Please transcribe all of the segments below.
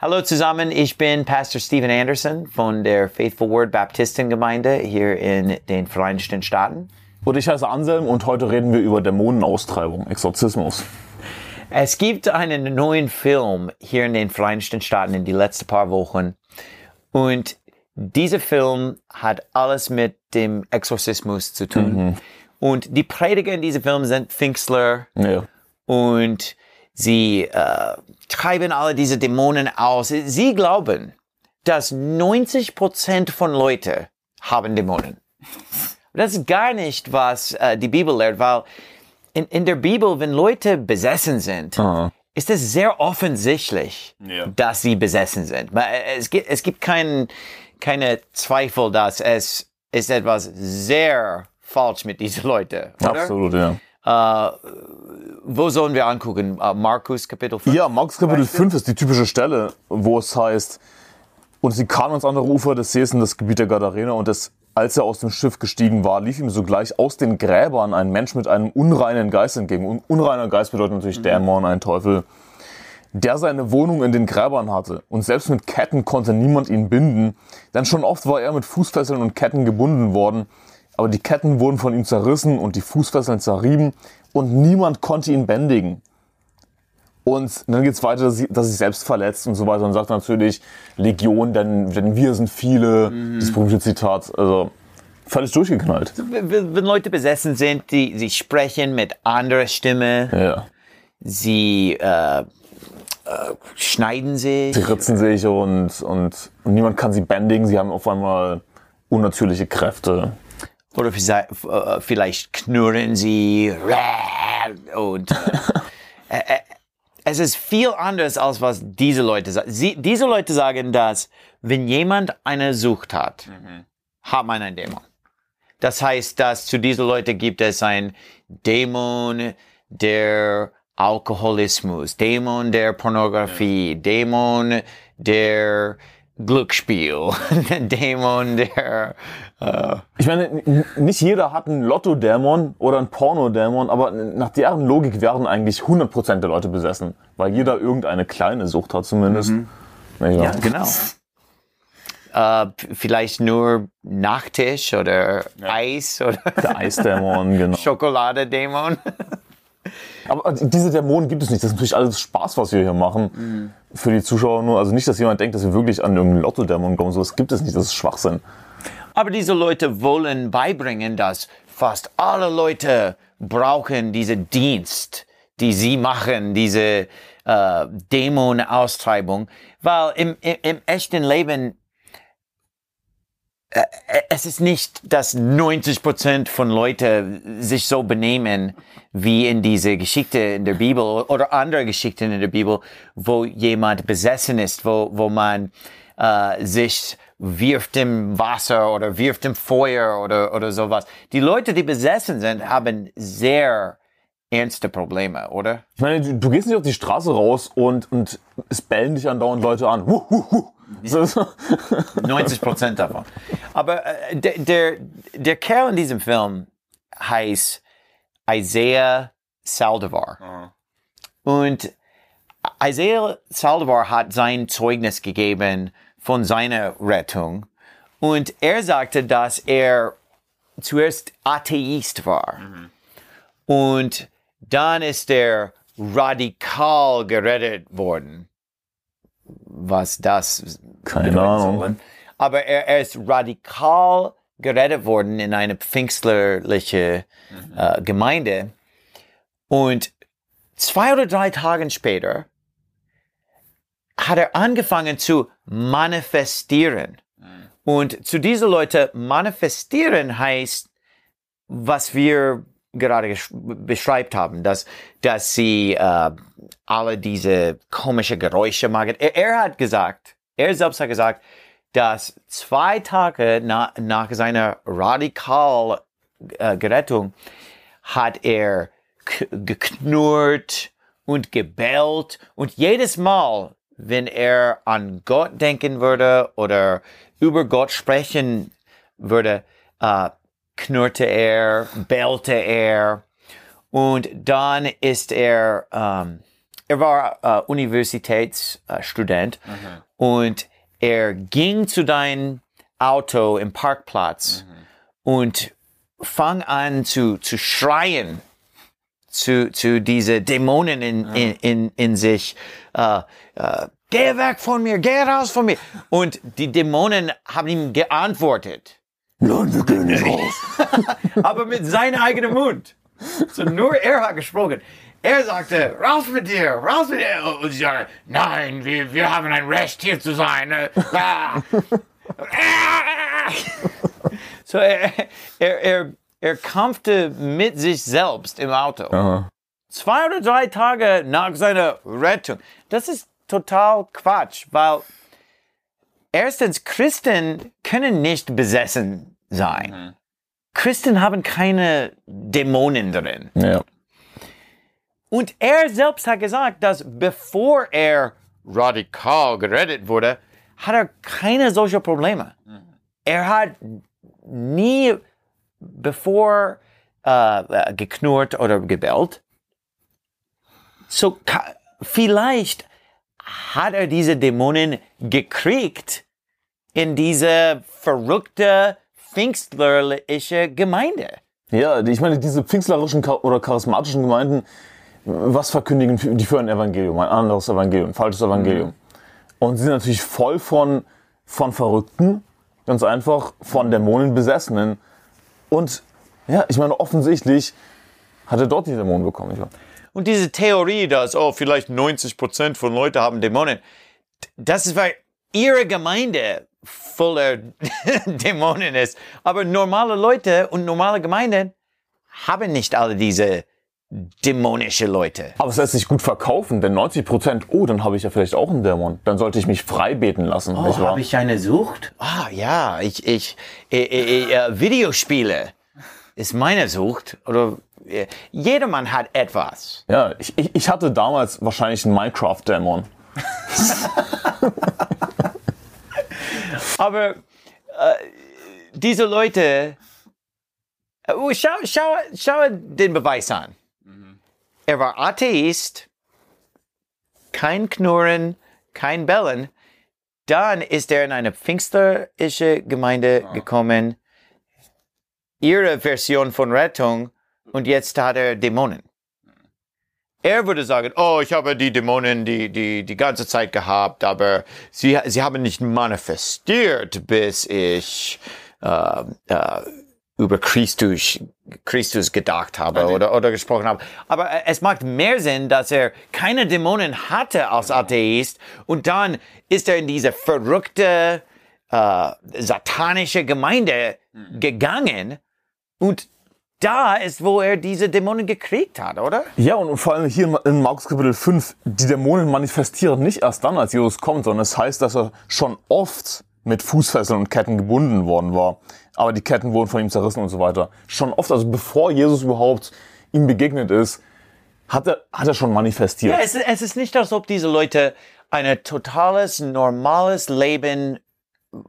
Hallo zusammen, ich bin Pastor Stephen Anderson von der Faithful Word Baptistengemeinde hier in den Vereinigten Staaten. Und ich heiße Anselm und heute reden wir über Dämonenaustreibung, Exorzismus. Es gibt einen neuen Film hier in den Vereinigten Staaten in die letzten paar Wochen und dieser Film hat alles mit dem Exorzismus zu tun. Und die Prediger in diesem Film sind Pfingstler Ja. und sie äh, treiben alle diese Dämonen aus. Sie glauben, dass 90 Prozent von Leuten haben Dämonen. Das ist gar nicht, was äh, die Bibel lehrt, weil in, in der Bibel, wenn Leute besessen sind, Aha. ist es sehr offensichtlich, Ja. dass sie besessen sind. Ma- Es gibt, es gibt keinen keine Zweifel, dass es ist etwas sehr falsch mit diesen Leuten. Absolut, ja. Äh, wo sollen wir angucken? Äh, Markus Kapitel 5? Ja, Markus Kapitel 5 ist die typische Stelle, wo es heißt, und sie kamen ans andere Ufer des Sees in das Gebiet der Gadarena und es, als er aus dem Schiff gestiegen war, lief ihm sogleich aus den Gräbern ein Mensch mit einem unreinen Geist entgegen. Und unreiner Geist bedeutet natürlich Dämon, ein Teufel, der seine Wohnung in den Gräbern hatte. Und selbst mit Ketten konnte niemand ihn binden, denn schon oft war er mit Fußfesseln und Ketten gebunden worden. Aber die Ketten wurden von ihm zerrissen und die Fußfesseln zerrieben und niemand konnte ihn bändigen. Und dann geht's weiter, dass sie, dass sie sich selbst verletzt und so weiter und sagt natürlich Legion, denn, denn wir sind viele. Das berühmte Zitat. Also völlig durchgeknallt. Wenn wenn Leute besessen sind, die, sie sprechen mit anderer Stimme, Ja. sie äh, äh, schneiden sich. Sie ritzen sich und, und, und niemand kann sie bändigen. Sie haben auf einmal unnatürliche Kräfte. Oder vielleicht, äh, vielleicht knurren sie und äh, äh, äh, es ist viel anders als was diese Leute sagen. Sie, diese Leute sagen, dass wenn jemand eine Sucht hat, hat man einen Dämon. Das heißt, dass zu diesen Leuten gibt es ein Dämon der Alkoholismus, Dämon der Pornografie, Dämon der Glücksspiel, Dämon der äh, Ich meine, nicht jeder hat einen Lotto-Dämon oder einen Porno-Dämon, aber nach deren Logik werden eigentlich 100% der Leute besessen. Weil jeder irgendeine kleine Sucht hat zumindest. Wahr? Ja, genau. P- vielleicht nur Nachtisch oder Eis oder Der Eisdämon, genau. Schokoladedämon. Aber diese Dämonen gibt es nicht. Das ist natürlich alles Spaß, was wir hier machen. Für die Zuschauer nur. Also nicht, dass jemand denkt, dass wir wirklich an irgendeinen Lotto-Dämon kommen. So, das gibt es nicht. Das ist Schwachsinn. Aber diese Leute wollen beibringen, dass fast alle Leute brauchen diesen Dienst, die sie machen, diese äh, Dämonenaustreibung, weil im, im, im echten Leben äh, es ist nicht, dass 90 Prozent von Leuten sich so benehmen wie in diese Geschichte in der Bibel oder andere Geschichten in der Bibel, wo jemand besessen ist, wo, wo man äh, sich wirft im Wasser oder wirft im Feuer oder, oder sowas. Die Leute, die besessen sind, haben sehr ernste Probleme, oder? Ich meine, du, du gehst nicht auf die Straße raus und, und es bellen dich andauernd Leute an. Huh, huh, huh. So, so. 90 Prozent davon. Aber äh, der, der, der Kerl in diesem Film heißt Isaiah Saldivar. Und Isaiah Saldivar hat sein Zeugnis gegeben von seiner Rettung. Und er sagte, dass er zuerst Atheist war. Und dann ist er radikal gerettet worden. Was das Keine Ahnung. soll. Aber er, er ist radikal gerettet worden in eine pfingstlerliche äh, Gemeinde. Und zwei oder drei Tage später hat er angefangen zu manifestieren. Und zu diesen Leuten manifestieren heißt, was wir gerade beschreibt haben, dass, dass sie äh, alle diese komische Geräusche machen. Er, er hat gesagt, er selbst hat gesagt, dass zwei Tage na, nach seiner radikal äh, Gerettung hat er geknurrt und gebellt und jedes Mal, wenn er an Gott denken würde oder über Gott sprechen würde, äh, knurrte er, bellte er und dann ist er ähm, er war äh, Universitätsstudent und er ging zu deinem Auto im Parkplatz und fang an zu, zu schreien zu, zu diese Dämonen in, in, in, in sich. Äh, äh, geh weg von mir, geh raus von mir. Und die Dämonen haben ihm geantwortet. Nein, wir gehen nicht raus. aber mit seinem eigenen Mund. So nur er hat gesprochen. Er sagte, raus mit dir, raus mit dir. Und sie sagten, nein, wir, wir haben ein Recht hier zu sein. Äh, ah. So er, er, er, er kämpfte mit sich selbst im Auto. Aha. Zwei oder drei Tage nach seiner Rettung. Das ist total Quatsch, weil erstens, Christen können nicht besessen sein. Christen haben keine Dämonen drin. Ja. Und er selbst hat gesagt, dass bevor er radikal gerettet wurde, hat er keine solche Probleme. Er hat nie bevor äh, äh, geknurrt oder gebellt. So vielleicht hat er diese Dämonen gekriegt in diese verrückte pfingstlerliche Gemeinde. Ja, ich meine, diese pfingstlerischen oder charismatischen Gemeinden, was verkündigen die für ein Evangelium? Ein anderes Evangelium, ein falsches Evangelium. Und sie sind natürlich voll von, von Verrückten, ganz einfach von Dämonenbesessenen. Und ja, ich meine, offensichtlich hat er dort die Dämonen bekommen. Ich meine. Und diese Theorie, dass, oh, vielleicht 90% von Leuten haben Dämonen, das ist, weil ihre Gemeinde voller Dämonen ist. Aber normale Leute und normale Gemeinden haben nicht alle diese dämonische Leute. Aber es lässt sich gut verkaufen, denn 90 Prozent, oh, dann habe ich ja vielleicht auch einen Dämon. Dann sollte ich mich frei beten lassen. Oh, ich eine Sucht? Ah, ja, ich, ich, ich, ich äh, Videospiele ist meine Sucht. Oder äh, jedermann hat etwas. Ja, ich, ich, ich hatte damals wahrscheinlich einen Minecraft-Dämon. Aber äh, diese Leute, äh, oh, schau, schau, schau den Beweis an. Er war Atheist, kein Knurren, kein Bellen. Dann ist er in eine pfingstlerische Gemeinde gekommen, ihre Version von Rettung, und jetzt hat er Dämonen. Er würde sagen, oh, ich habe die Dämonen die, die, die ganze Zeit gehabt, aber sie, sie haben nicht manifestiert, bis ich äh, äh, über Christus, Christus gedacht habe oder, oder gesprochen habe. Aber äh, es macht mehr Sinn, dass er keine Dämonen hatte als Atheist und dann ist er in diese verrückte, äh, satanische Gemeinde gegangen und da ist, wo er diese Dämonen gekriegt hat, oder? Ja, und vor allem hier in- Markus Kapitel 5, die Dämonen manifestieren nicht erst dann, als Jesus kommt, sondern es heißt, dass er schon oft mit Fußfesseln und Ketten gebunden worden war. Aber die Ketten wurden von ihm zerrissen und so weiter. Schon oft, also bevor Jesus überhaupt ihm begegnet ist, hat er, hat er schon manifestiert. Ja, es, ist- es ist nicht, als ob diese Leute ein totales, normales Leben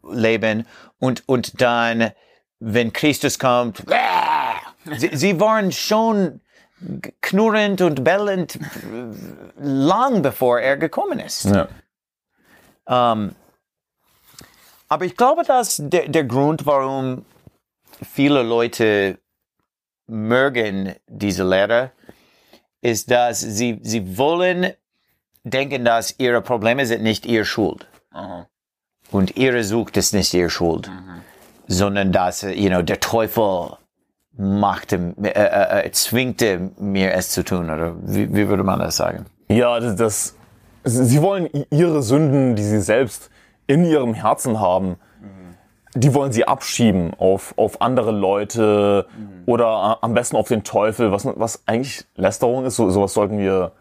leben und, und dann, wenn Christus kommt, sie, sie waren schon knurrend und bellend lang bevor er gekommen ist. Ja. Ähm, aber ich glaube, dass der, der Grund, warum viele Leute mögen diese Lehre, ist, dass sie, sie wollen denken, dass ihre Probleme sind nicht ihre Schuld. Und ihre Sucht ist nicht ihre Schuld, sondern dass, you know, der Teufel machte, äh, äh, äh, zwingte mir es zu tun, oder wie, wie würde man das sagen? Ja, das, das, sie wollen ihre Sünden, die sie selbst in ihrem Herzen haben, die wollen sie abschieben auf, auf andere Leute oder äh, am besten auf den Teufel, was, was eigentlich Lästerung ist. So, sowas sollten wir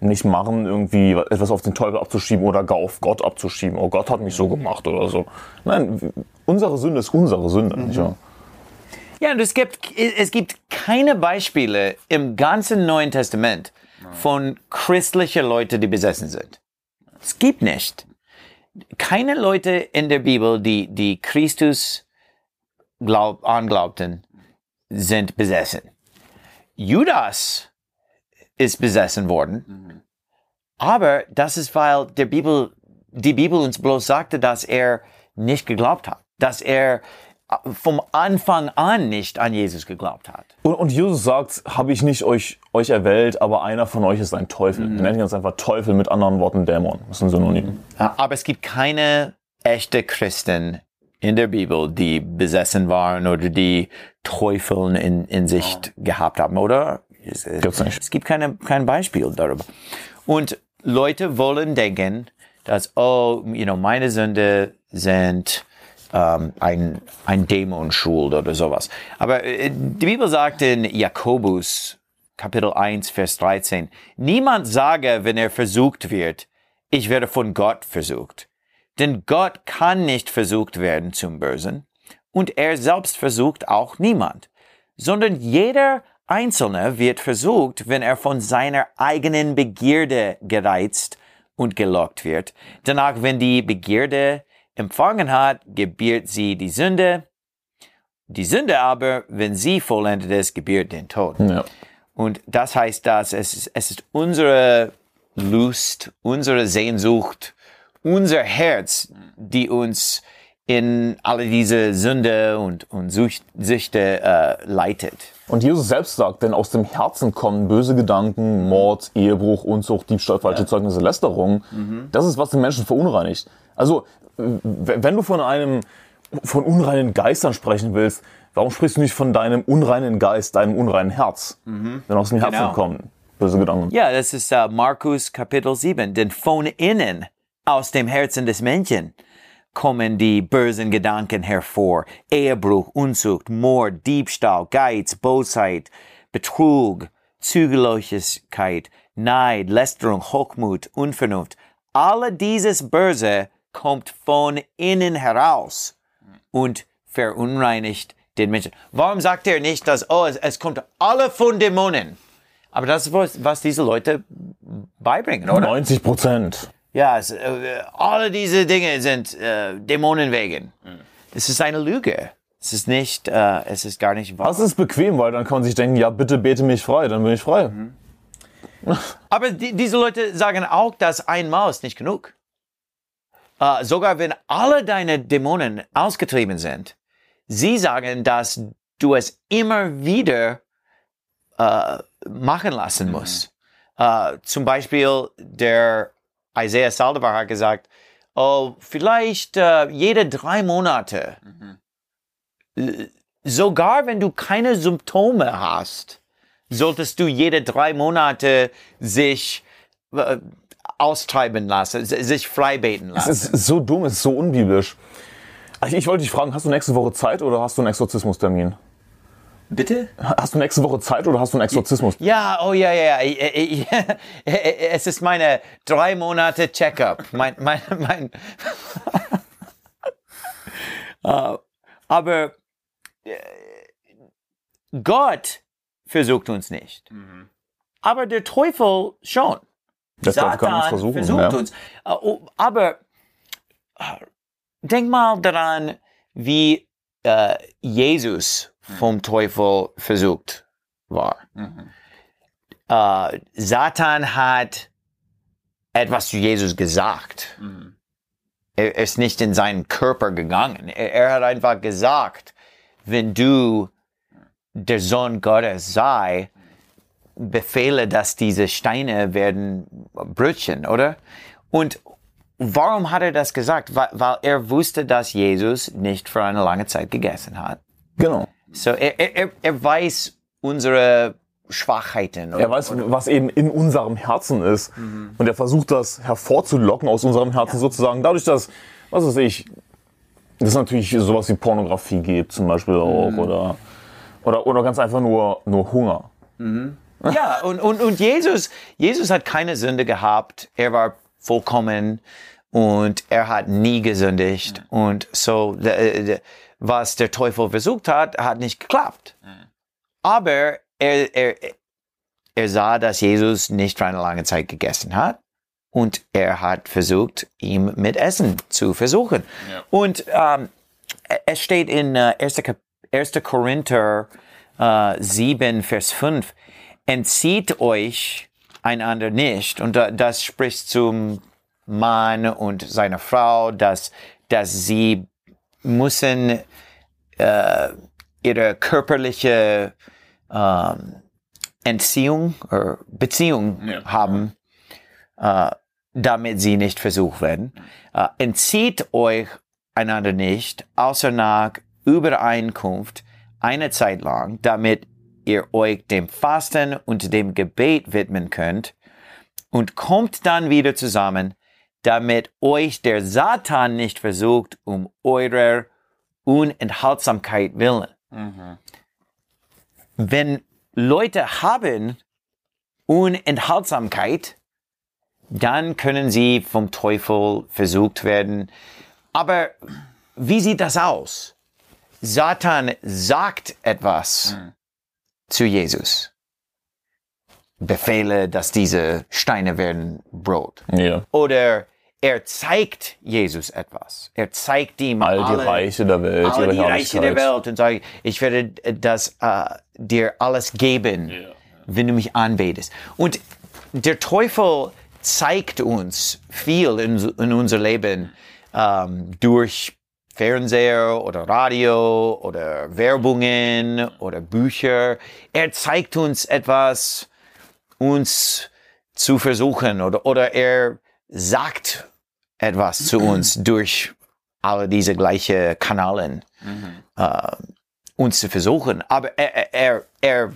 nicht machen, irgendwie etwas auf den Teufel abzuschieben oder gar auf Gott abzuschieben. Oh, Gott hat mich so gemacht oder so. Nein, unsere Sünde ist unsere Sünde. Nicht wahr? Und es gibt, es gibt keine Beispiele im ganzen Neuen Testament von christlichen Leuten, die besessen sind. Es gibt nicht. Keine Leute in der Bibel, die, die Christus glaub, anglaubten, sind besessen. Judas ist besessen worden, Aber das ist, weil der Bibel, die Bibel uns bloß sagte, dass er nicht geglaubt hat. Dass er vom Anfang an nicht an Jesus geglaubt hat. Und, und Jesus sagt, habe ich nicht euch, euch erwählt, aber einer von euch ist ein Teufel. Mhm. Nennen ganz einfach Teufel mit anderen Worten Dämon. Das ist ein Synonym. Aber es gibt keine echte Christen in der Bibel, die besessen waren oder die Teufeln in, in sich oh. gehabt haben, oder? Es, es gibt keine, kein Beispiel darüber. Und Leute wollen denken, dass, oh, you know, meine Sünde sind ähm, ein, ein Dämon schuld oder sowas. Aber äh, die Bibel sagt in Jakobus Kapitel 1, Vers 13, niemand sage, wenn er versucht wird, ich werde von Gott versucht. Denn Gott kann nicht versucht werden zum Bösen und er selbst versucht auch niemand, sondern jeder Einzelne wird versucht, wenn er von seiner eigenen Begierde gereizt und gelockt wird. Danach, wenn die Begierde empfangen hat, gebiert sie die Sünde. Die Sünde aber, wenn sie vollendet ist, gebiert den Tod. Ja. Und das heißt, dass es ist, es ist unsere Lust, unsere Sehnsucht, unser Herz, die uns in alle diese Sünde und, und Süchte äh, leitet. Und Jesus selbst sagt, denn aus dem Herzen kommen böse Gedanken, Mord, Ehebruch, Unzucht, Diebstahl, falsche ja. Zeugnisse, Lästerung. Mhm. Das ist, was den Menschen verunreinigt. Also, wenn du von einem, von unreinen Geistern sprechen willst, warum sprichst du nicht von deinem unreinen Geist, deinem unreinen Herz? Mhm. Denn aus dem Herzen genau. kommen böse Gedanken. Ja, das ist uh, Markus Kapitel 7. Denn von innen, aus dem Herzen des Menschen, kommen die bösen Gedanken hervor. Ehebruch, Unzucht, Mord, Diebstahl, Geiz, Bosheit, Betrug, Zügellosigkeit, Neid, Lästerung, Hochmut, Unvernunft. Alle dieses Böse kommt von innen heraus und verunreinigt den Menschen. Warum sagt er nicht, dass, oh, es, es kommt alle von Dämonen? Aber das ist, was, was diese Leute beibringen, oder? 90 Prozent. Ja, es, äh, alle diese Dinge sind äh, Dämonen wegen. Mhm. Es ist eine Lüge. Es ist nicht, äh, es ist gar nicht wahr. Das ist bequem, weil dann kann man sich denken, ja, bitte bete mich frei, dann bin ich frei. Mhm. Aber die, diese Leute sagen auch, dass einmal ist nicht genug. Äh, sogar wenn alle deine Dämonen ausgetrieben sind, sie sagen, dass du es immer wieder äh, machen lassen mhm. musst. Mhm. zum Beispiel der Isaiah Saldivar hat gesagt, oh, vielleicht äh, jede drei Monate, mhm. sogar wenn du keine Symptome hast, solltest du jede drei Monate sich äh, austreiben lassen, sich freibeten lassen. Es ist so dumm, es ist so unbiblisch. Ich, ich wollte dich fragen, hast du nächste Woche Zeit oder hast du einen Exorzismustermin? Bitte? Hast du nächste Woche Zeit oder hast du einen Exorzismus? Ja, oh ja, ja, ja. Es ist meine drei Monate Checkup. Mein, mein, mein. uh, aber äh, Gott versucht uns nicht. Mhm. Aber der Teufel schon. Das Satan versuchen, versucht ja. uns. Uh, aber uh, denk mal daran, wie Jesus vom Teufel versucht war. Mhm. Äh, Satan hat etwas zu Jesus gesagt. Mhm. Er ist nicht in seinen Körper gegangen. Er, er, hat einfach gesagt, wenn du der Sohn Gottes sei, befehle, dass diese Steine werden Brötchen, oder? Und warum hat er das gesagt? Weil, weil er wusste, dass Jesus nicht für eine lange Zeit gegessen hat. Genau. So, er, er, er weiß unsere Schwachheiten. Er weiß, oder? was eben in unserem Herzen ist. Mhm. Und er versucht das hervorzulocken aus unserem Herzen ja. sozusagen. Dadurch, dass, was weiß ich, dass natürlich sowas wie Pornografie gibt zum Beispiel auch. Mhm. Oder, oder, oder ganz einfach nur, nur Hunger. Mhm. Ja, und, und, und Jesus, Jesus hat keine Sünde gehabt. Er war vollkommen und er hat nie gesündigt. Und so, was der Teufel versucht hat, hat nicht geklappt. Mhm. Aber er, er, er sah, dass Jesus nicht für eine lange Zeit gegessen hat. Und er hat versucht, ihm mit Essen zu versuchen. Ja. Und ähm, es steht in äh, 1. 1. Korinther äh, 7, Vers 5, entzieht euch einander nicht. Und da, das spricht zum Mann und seiner Frau, dass, dass sie müssen äh, ihre körperliche ähm, Entziehung oder Beziehung Ja. haben, äh, damit sie nicht versucht werden. Äh, entzieht euch einander nicht, außer nach Übereinkunft eine Zeit lang, damit ihr euch dem Fasten und dem Gebet widmen könnt und kommt dann wieder zusammen, damit euch der Satan nicht versucht, um eurer Unenthaltsamkeit willen. Wenn Leute haben Unenthaltsamkeit, dann können sie vom Teufel versucht werden. Aber wie sieht das aus? Satan sagt etwas zu Jesus. Befehle, dass diese Steine werden Brot. Ja. Oder er zeigt Jesus etwas. Er zeigt ihm All die alle, Reiche der Welt, alle ihre die Reiche der. Welt und sagt, ich werde das äh, dir alles geben, wenn du mich anbetest. Und der Teufel zeigt uns viel in, in unser Leben ähm, durch Fernseher oder Radio oder Werbungen oder Bücher. Er zeigt uns etwas, uns zu versuchen oder, oder er sagt etwas zu uns durch alle diese gleichen Kanälen äh, uns zu versuchen. Aber er, er- er,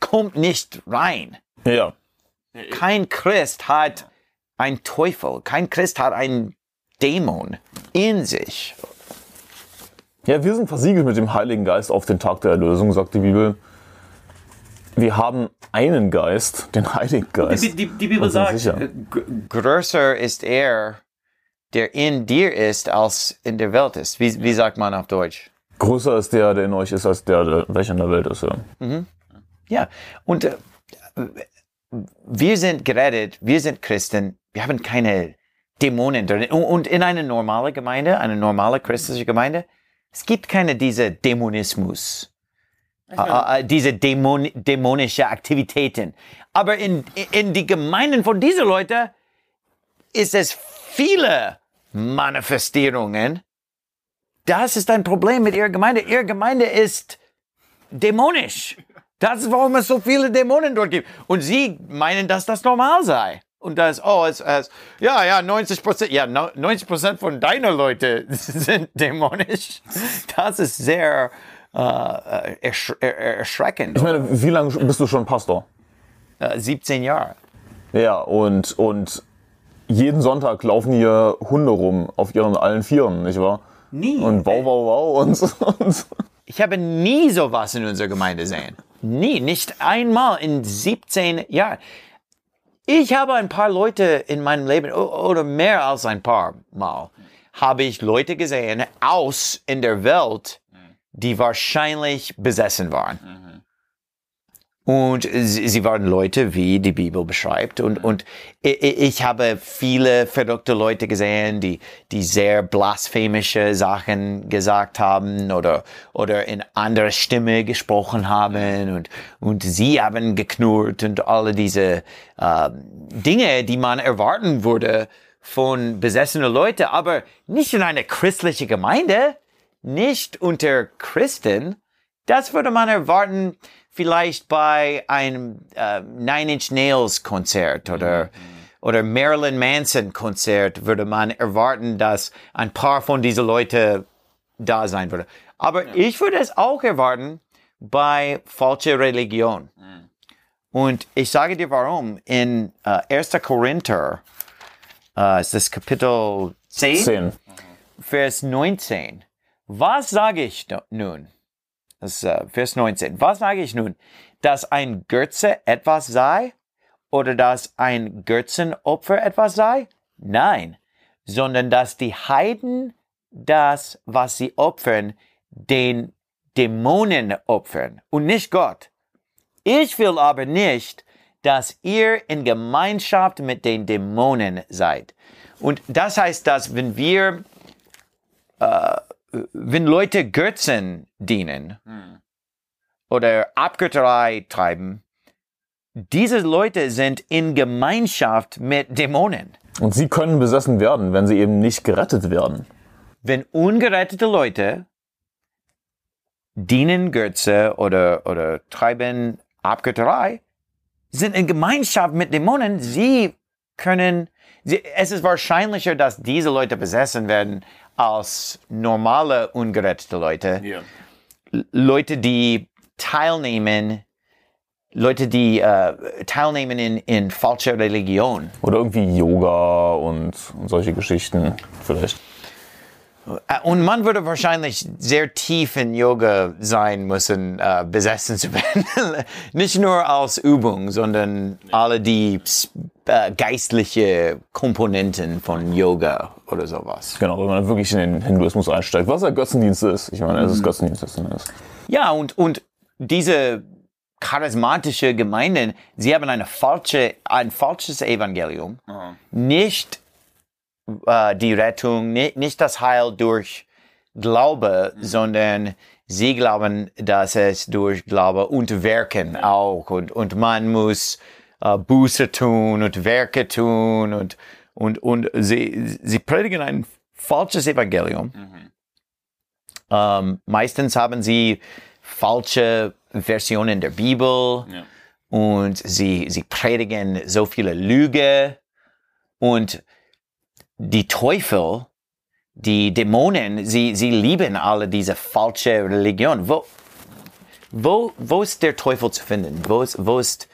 kommt nicht rein. Ja. Kein Christ hat einen Teufel, kein Christ hat einen Dämon in sich. Ja, wir sind versiegelt mit dem Heiligen Geist auf den Tag der Erlösung, sagt die Bibel. Wir haben einen Geist, den Heiligen Geist. Die, die, die Bibel sagt, äh, größer ist er, der in dir ist, als in der Welt ist. Wie, wie sagt man auf Deutsch? Größer ist der, der in euch ist, als der, der welcher in der Welt ist. Ja. Ja, und äh, wir sind gerettet, wir sind Christen, wir haben keine Dämonen drin. Und- Und in einer normalen Gemeinde, eine normale christliche Gemeinde, es gibt keine diese Dämonismus, äh, äh, diese Dämon dämonische Aktivitäten. Aber in, in die Gemeinden von diesen Leuten ist es viele Manifestierungen. Das ist ein Problem mit ihrer Gemeinde. Ihre Gemeinde ist dämonisch. Das ist, warum es so viele Dämonen dort gibt. Und sie meinen, dass das normal sei. Und das, oh, es, es, ja, ja, 90 Prozent, ja, no- 90 Prozent von deiner Leute sind dämonisch. Das ist sehr äh, ersch er erschreckend. Ich meine, wie lange bist du schon Pastor? Äh, 17 Jahre. Ja, und, und jeden Sonntag laufen hier Hunde rum auf ihren allen Vieren, nicht wahr? Nie. Und wow, wow, wow und, und Ich habe nie sowas in unserer Gemeinde gesehen. Nie, nicht einmal in 17 Jahren. Ich habe ein paar Leute in meinem Leben, oder mehr als ein paar Mal, habe ich Leute gesehen aus in der Welt, die wahrscheinlich besessen waren. Und sie, sie waren Leute, wie die Bibel beschreibt. Und, und ich habe viele verrückte Leute gesehen, die, die sehr blasphemische Sachen gesagt haben oder, oder in anderer Stimme gesprochen haben. Und, und sie haben geknurrt und alle diese äh, Dinge, die man erwarten würde von besessenen Leuten. Aber nicht in einer christlichen Gemeinde, nicht unter Christen. Das würde man erwarten, vielleicht bei einem äh, Nine Inch Nails Konzert oder, oder Marilyn Manson Konzert würde man erwarten, dass ein paar von diesen Leuten da sein würde. Aber ich würde es auch erwarten bei falscher Religion. Und ich sage dir warum. In äh, 1. Korinther, äh, ist das Kapitel 10, 10. Vers 19. Was sage ich nun? Das ist äh, Vers 19. Was sage ich nun? Dass ein Götze etwas sei? Oder dass ein Götzenopfer etwas sei? Nein, sondern dass die Heiden das, was sie opfern, den Dämonen opfern und nicht Gott. Ich will aber nicht, dass ihr in Gemeinschaft mit den Dämonen seid. Und das heißt, dass wenn wir wenn Leute Götzen dienen oder Abgötterei treiben, diese Leute sind in Gemeinschaft mit Dämonen. Und sie können besessen werden, wenn sie eben nicht gerettet werden. Wenn ungerettete Leute dienen Götze oder, oder treiben Abgötterei, sind in Gemeinschaft mit Dämonen, sie können, es ist wahrscheinlicher, dass diese Leute besessen werden als normale ungerettete Leute. L- Leute, die teilnehmen, Leute, die äh, teilnehmen in, in falscher Religion. Oder irgendwie Yoga und, und solche Geschichten vielleicht. Äh, Und man würde wahrscheinlich sehr tief in Yoga sein müssen, äh, besessen zu werden. Nicht nur als Übung, sondern alle die äh, geistliche Komponenten von Yoga oder sowas. Genau, wenn man wirklich in den Hinduismus einsteigt, was ja Götzendienst ist. Ich meine, es ist Götzendienst letzten Endes. Ja, und, und diese charismatische Gemeinden, sie haben eine falsche, ein falsches Evangelium. Nicht äh, die Rettung, nicht, nicht das Heil durch Glaube, sondern sie glauben, dass es durch Glaube und Werken auch. Und, und man muss äh, Buße tun und Werke tun und, und, und sie, sie predigen ein falsches Evangelium. Ähm, meistens haben sie falsche Versionen der Bibel und sie, sie predigen so viele Lüge. Und die Teufel, die Dämonen, sie, sie lieben alle diese falsche Religion. Wo, wo, wo ist der Teufel zu finden? Wo ist, wo ist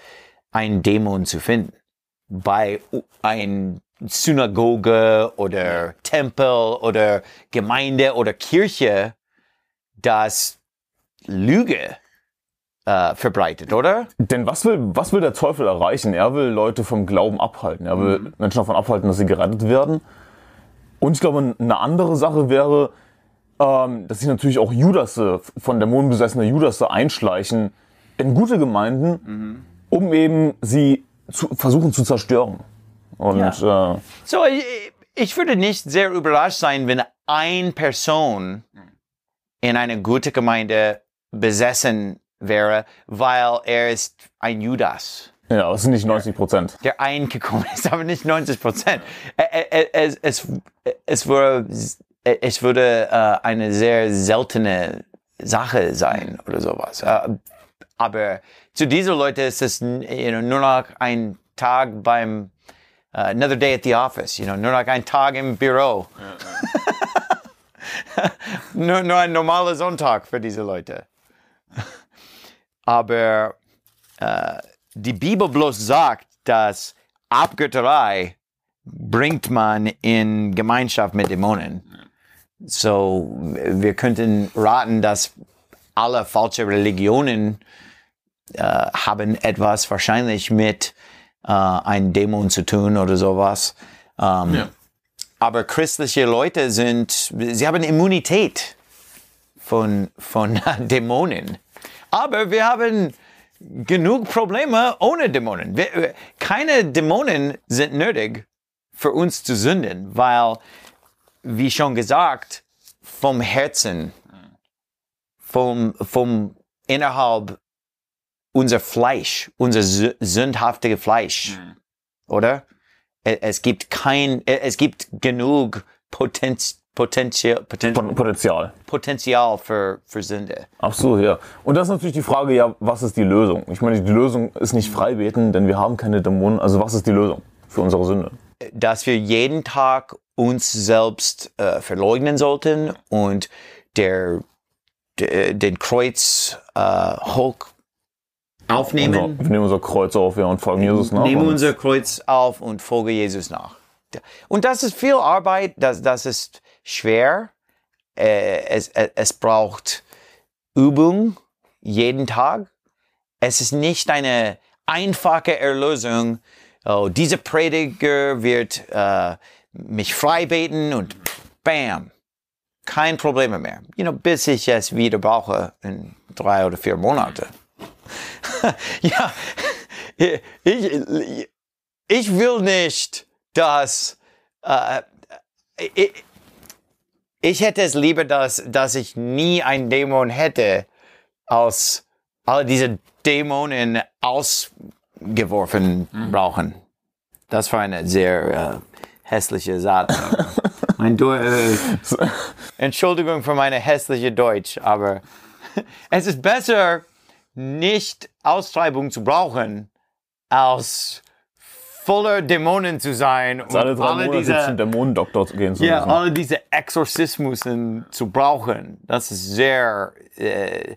ein Dämon zu finden? Bei ein Synagoge oder Tempel oder Gemeinde oder Kirche, das Lüge äh, verbreitet, oder? Denn was will, was will der Teufel erreichen? Er will Leute vom Glauben abhalten. Er will Menschen davon abhalten, dass sie gerettet werden. Und ich glaube, eine andere Sache wäre, ähm, dass sich natürlich auch Judasse, von Dämonen besessene Judasse einschleichen in gute Gemeinden, um eben sie zu, versuchen zu zerstören. Und äh, So, ich, ich würde nicht sehr überrascht sein, wenn eine Person in einer guten Gemeinde besessen wäre, weil er ist ein Judas, ja, das sind nicht 90 Prozent. der eingekommen ist, aber nicht 90 Prozent. Es, es, es würde, es würde äh, eine sehr seltene Sache sein oder sowas. Äh, aber zu diesen Leuten ist es you know, nur noch ein Tag beim uh, another day at the office, you know, nur noch ein Tag im Büro. nur, nur ein normaler Sonntag für diese Leute. Aber äh, die Bibel bloß sagt, dass Abgötterei bringt man in Gemeinschaft mit Dämonen. So, wir könnten raten, dass alle falsche Religionen äh, haben etwas wahrscheinlich mit äh, einem Dämon zu tun oder sowas. Ähm, Aber christliche Leute sind, sie haben Immunität von, von Dämonen. Aber wir haben genug Probleme ohne Dämonen. Wir, keine Dämonen sind nötig für uns zu sünden, weil, wie schon gesagt, vom Herzen, vom, vom innerhalb unser Fleisch, unser sü- sündhaftige Fleisch, oder? E- Es gibt kein, es gibt genug Potenz, Potenzial, Poten, Pot- Potenzial. Potenzial für, für Sünde. Absolut, ja. Und das ist natürlich die Frage, ja, was ist die Lösung? Ich meine, die Lösung ist nicht freibeten, denn wir haben keine Dämonen. Also was ist die Lösung für unsere Sünde? dass wir jeden Tag uns selbst äh, verleugnen sollten und der, der den Kreuz äh, hoch aufnehmen. Unser, wir nehmen unser Kreuz auf ja, und folgen Jesus nach. Nehmen unser Kreuz auf und folge Jesus nach. Und das ist viel Arbeit, das, das ist schwer. Äh, es, es, es braucht Übung jeden Tag. Es ist nicht eine einfache Erlösung. Oh, dieser Prediger wird äh, mich frei beten und bam, kein Problem mehr. You know, bis ich es wieder brauche in drei oder vier Monate. ja, ich, ich will nicht, dass äh, ich, ich hätte es lieber, dass, dass ich nie einen Dämon hätte, als alle diese Dämonen aus geworfen brauchen. Das war eine sehr äh, hässliche Satz. mein Deu äh, Entschuldigung für meine hässliche Deutsch, aber es ist besser, nicht Austreibung zu brauchen, als voller Dämonen zu sein und Alle drei alle diese, Dämonendoktor gehen zu ja, müssen. alle diese Exorzismusen zu brauchen. Das ist sehr, äh,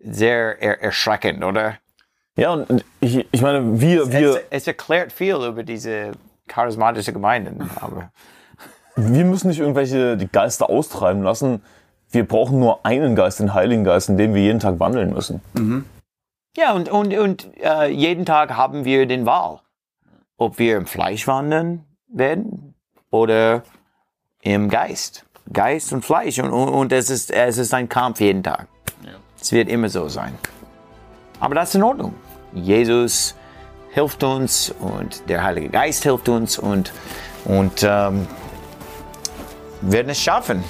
sehr er erschreckend, oder? Ja, und ich, ich meine, wir, wir, es, es erklärt viel über diese charismatische Gemeinden, aber wir müssen nicht irgendwelche die Geister austreiben lassen. Wir brauchen nur einen Geist, den Heiligen Geist, in dem wir jeden Tag wandeln müssen. ja, und, und, und äh, jeden Tag haben wir den Wahl, ob wir im Fleisch wandeln werden oder im Geist. Geist und Fleisch. Und, und, und es, ist, es ist ein Kampf jeden Tag. Es wird immer so sein. Aber das ist in Ordnung. Jesus hilft uns und der Heilige Geist hilft uns und, und ähm, werden es schaffen.